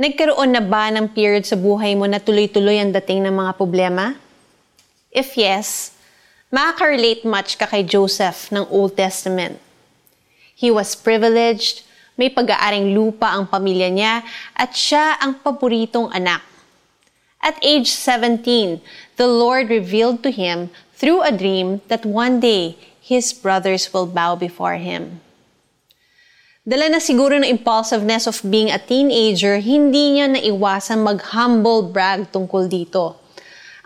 Nagkaroon na ba ng period sa buhay mo na tuloy-tuloy ang dating ng mga problema? If yes, makaka-relate much ka kay Joseph ng Old Testament. He was privileged, may pag-aaring lupa ang pamilya niya, at siya ang paboritong anak. At age 17, the Lord revealed to him through a dream that one day his brothers will bow before him. Dala na siguro ng impulsiveness of being a teenager, hindi niya naiwasan mag-humble brag tungkol dito.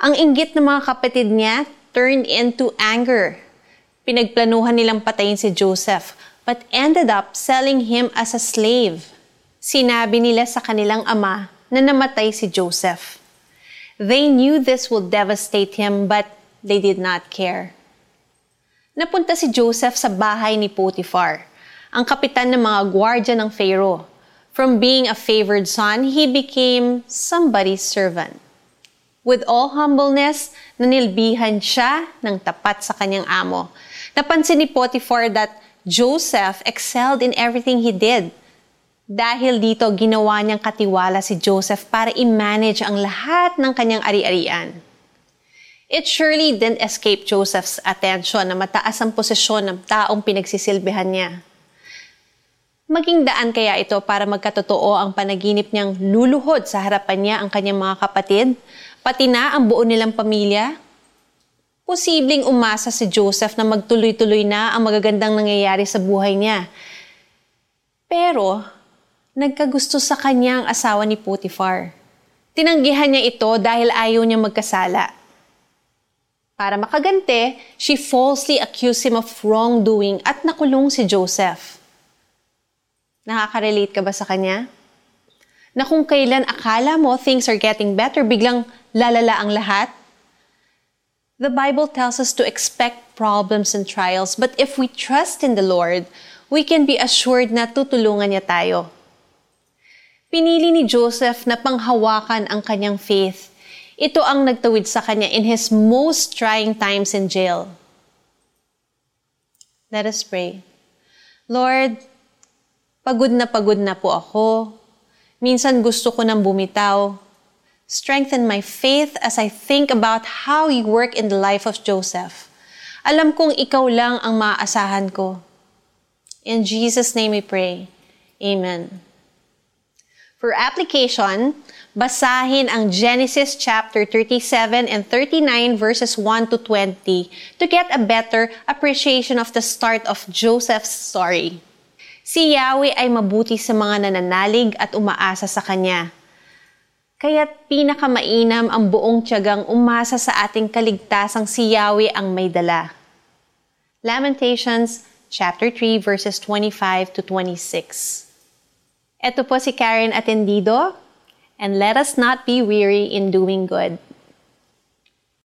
Ang inggit ng mga kapatid niya turned into anger. Pinagplanuhan nilang patayin si Joseph, but ended up selling him as a slave. Sinabi nila sa kanilang ama na namatay si Joseph. They knew this would devastate him, but they did not care. Napunta si Joseph sa bahay ni Potiphar ang kapitan ng mga gwardya ng Pharaoh. From being a favored son, he became somebody's servant. With all humbleness, nanilbihan siya ng tapat sa kanyang amo. Napansin ni Potiphar that Joseph excelled in everything he did. Dahil dito, ginawa niyang katiwala si Joseph para i-manage ang lahat ng kanyang ari-arian. It surely didn't escape Joseph's attention na mataas ang posisyon ng taong pinagsisilbihan niya. Maging daan kaya ito para magkatotoo ang panaginip niyang luluhod sa harapan niya ang kanyang mga kapatid, pati na ang buo nilang pamilya? Posibleng umasa si Joseph na magtuloy-tuloy na ang magagandang nangyayari sa buhay niya. Pero, nagkagusto sa kanya ang asawa ni Potiphar. Tinanggihan niya ito dahil ayaw niya magkasala. Para makagante, she falsely accused him of wrongdoing at nakulong si Joseph. Nakaka-relate ka ba sa kanya? Na kung kailan akala mo things are getting better, biglang lalala ang lahat? The Bible tells us to expect problems and trials, but if we trust in the Lord, we can be assured na tutulungan niya tayo. Pinili ni Joseph na panghawakan ang kanyang faith. Ito ang nagtawid sa kanya in his most trying times in jail. Let us pray. Lord, Pagod na pagod na po ako. Minsan gusto ko nang bumitaw. Strengthen my faith as I think about how you work in the life of Joseph. Alam kong ikaw lang ang maaasahan ko. In Jesus' name we pray. Amen. For application, basahin ang Genesis chapter 37 and 39 verses 1 to 20 to get a better appreciation of the start of Joseph's story. Si Yahweh ay mabuti sa mga nananalig at umaasa sa Kanya. Kaya't pinakamainam ang buong tiyagang umasa sa ating kaligtasang si Yahweh ang may dala. Lamentations chapter 3 verses 25 to 26. Ito po si Karen Atendido, and let us not be weary in doing good.